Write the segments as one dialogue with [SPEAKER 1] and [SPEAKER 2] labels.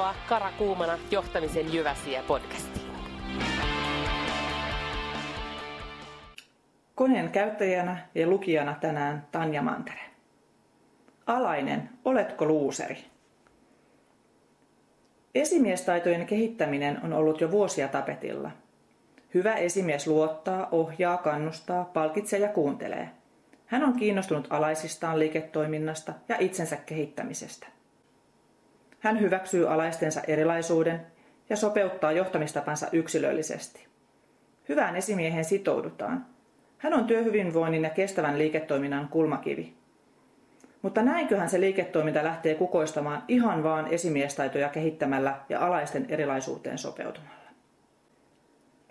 [SPEAKER 1] Tervetuloa Karakuumana johtamisen Jyväsiä podcastiin.
[SPEAKER 2] Koneen käyttäjänä ja lukijana tänään Tanja Mantere. Alainen, oletko luuseri? Esimiestaitojen kehittäminen on ollut jo vuosia tapetilla. Hyvä esimies luottaa, ohjaa, kannustaa, palkitsee ja kuuntelee. Hän on kiinnostunut alaisistaan liiketoiminnasta ja itsensä kehittämisestä – hän hyväksyy alaistensa erilaisuuden ja sopeuttaa johtamistapansa yksilöllisesti. Hyvään esimiehen sitoudutaan. Hän on työhyvinvoinnin ja kestävän liiketoiminnan kulmakivi. Mutta näinköhän se liiketoiminta lähtee kukoistamaan ihan vaan esimiestaitoja kehittämällä ja alaisten erilaisuuteen sopeutumalla.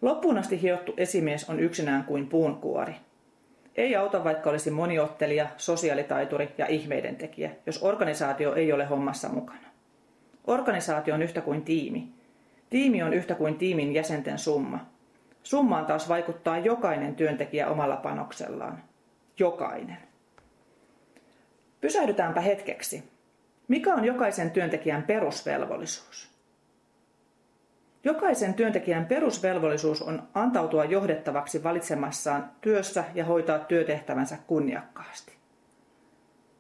[SPEAKER 2] Loppuun asti hiottu esimies on yksinään kuin puunkuori. Ei auta vaikka olisi moniottelija, sosiaalitaituri ja ihmeiden tekijä, jos organisaatio ei ole hommassa mukana. Organisaatio on yhtä kuin tiimi. Tiimi on yhtä kuin tiimin jäsenten summa. Summaan taas vaikuttaa jokainen työntekijä omalla panoksellaan. Jokainen. Pysähdytäänpä hetkeksi. Mikä on jokaisen työntekijän perusvelvollisuus? Jokaisen työntekijän perusvelvollisuus on antautua johdettavaksi valitsemassaan työssä ja hoitaa työtehtävänsä kunniakkaasti.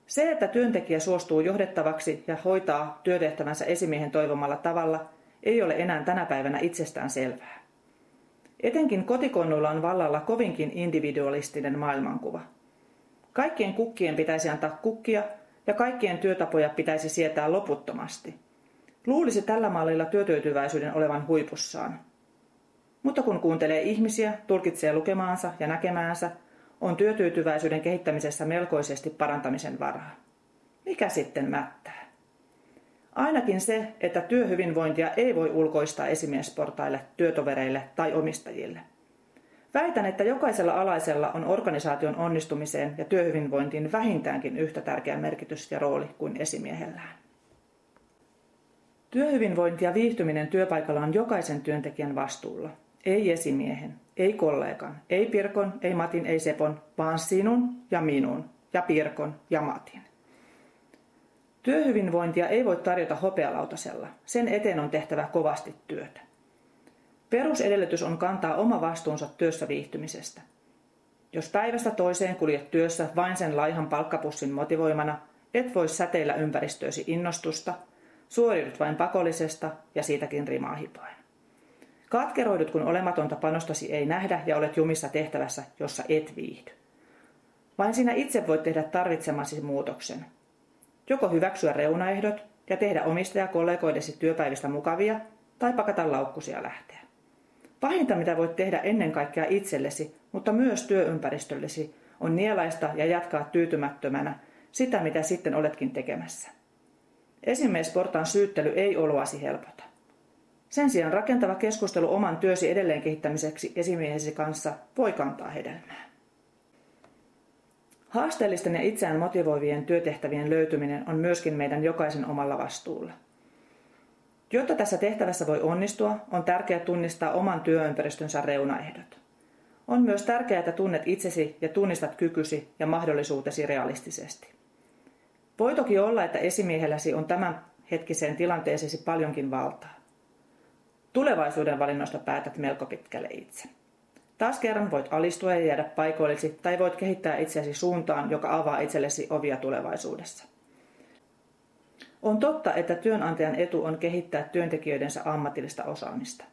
[SPEAKER 2] Se, että työntekijä suostuu johdettavaksi ja hoitaa työtehtävänsä esimiehen toivomalla tavalla, ei ole enää tänä päivänä itsestään selvää. Etenkin kotikonnuilla on vallalla kovinkin individualistinen maailmankuva. Kaikkien kukkien pitäisi antaa kukkia ja kaikkien työtapoja pitäisi sietää loputtomasti. Luulisi tällä mallilla työtyytyväisyyden olevan huipussaan. Mutta kun kuuntelee ihmisiä, tulkitsee lukemaansa ja näkemäänsä, on työtyytyväisyyden kehittämisessä melkoisesti parantamisen varaa. Mikä sitten mättää? Ainakin se, että työhyvinvointia ei voi ulkoistaa esimiesportaille, työtovereille tai omistajille. Väitän, että jokaisella alaisella on organisaation onnistumiseen ja työhyvinvointiin vähintäänkin yhtä tärkeä merkitys ja rooli kuin esimiehellään. Työhyvinvointi ja viihtyminen työpaikalla on jokaisen työntekijän vastuulla, ei esimiehen, ei kollegan, ei Pirkon, ei Matin, ei Sepon, vaan sinun ja minun ja Pirkon ja Matin. Työhyvinvointia ei voi tarjota hopealautasella. Sen eteen on tehtävä kovasti työtä. Perusedellytys on kantaa oma vastuunsa työssä viihtymisestä. Jos päivästä toiseen kuljet työssä vain sen laihan palkkapussin motivoimana, et voi säteillä ympäristöösi innostusta, suoriudut vain pakollisesta ja siitäkin rimaa hipoen. Katkeroidut, kun olematonta panostasi ei nähdä ja olet jumissa tehtävässä, jossa et viihdy. Vain sinä itse voit tehdä tarvitsemasi muutoksen. Joko hyväksyä reunaehdot ja tehdä omistajakollegoidesi työpäivistä mukavia, tai pakata laukkusia lähteä. Pahinta, mitä voit tehdä ennen kaikkea itsellesi, mutta myös työympäristöllesi, on nielaista ja jatkaa tyytymättömänä sitä, mitä sitten oletkin tekemässä. Esimiesportaan syyttely ei oloasi helpota. Sen sijaan rakentava keskustelu oman työsi edelleen kehittämiseksi esimiehesi kanssa voi kantaa hedelmää. Haasteellisten ja itseään motivoivien työtehtävien löytyminen on myöskin meidän jokaisen omalla vastuulla. Jotta tässä tehtävässä voi onnistua, on tärkeää tunnistaa oman työympäristönsä reunaehdot. On myös tärkeää, että tunnet itsesi ja tunnistat kykysi ja mahdollisuutesi realistisesti. Voi toki olla, että esimiehelläsi on tämän hetkiseen tilanteeseesi paljonkin valtaa. Tulevaisuuden valinnoista päätät melko pitkälle itse. Taas kerran voit alistua ja jäädä paikoillesi tai voit kehittää itseäsi suuntaan, joka avaa itsellesi ovia tulevaisuudessa. On totta, että työnantajan etu on kehittää työntekijöidensä ammatillista osaamista.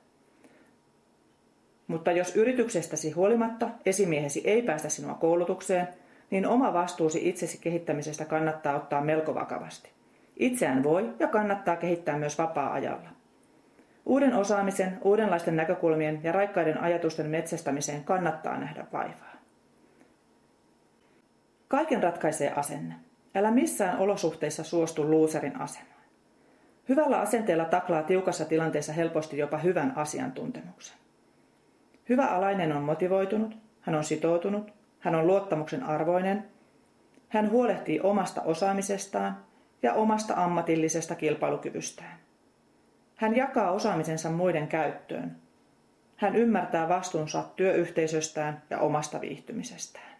[SPEAKER 2] Mutta jos yrityksestäsi huolimatta esimiehesi ei päästä sinua koulutukseen, niin oma vastuusi itsesi kehittämisestä kannattaa ottaa melko vakavasti. Itseään voi ja kannattaa kehittää myös vapaa-ajalla. Uuden osaamisen, uudenlaisten näkökulmien ja raikkaiden ajatusten metsästämiseen kannattaa nähdä vaivaa. Kaiken ratkaisee asenne. Älä missään olosuhteissa suostu luuserin asemaan. Hyvällä asenteella taklaa tiukassa tilanteessa helposti jopa hyvän asiantuntemuksen. Hyvä alainen on motivoitunut, hän on sitoutunut, hän on luottamuksen arvoinen, hän huolehtii omasta osaamisestaan ja omasta ammatillisesta kilpailukyvystään. Hän jakaa osaamisensa muiden käyttöön. Hän ymmärtää vastuunsa työyhteisöstään ja omasta viihtymisestään.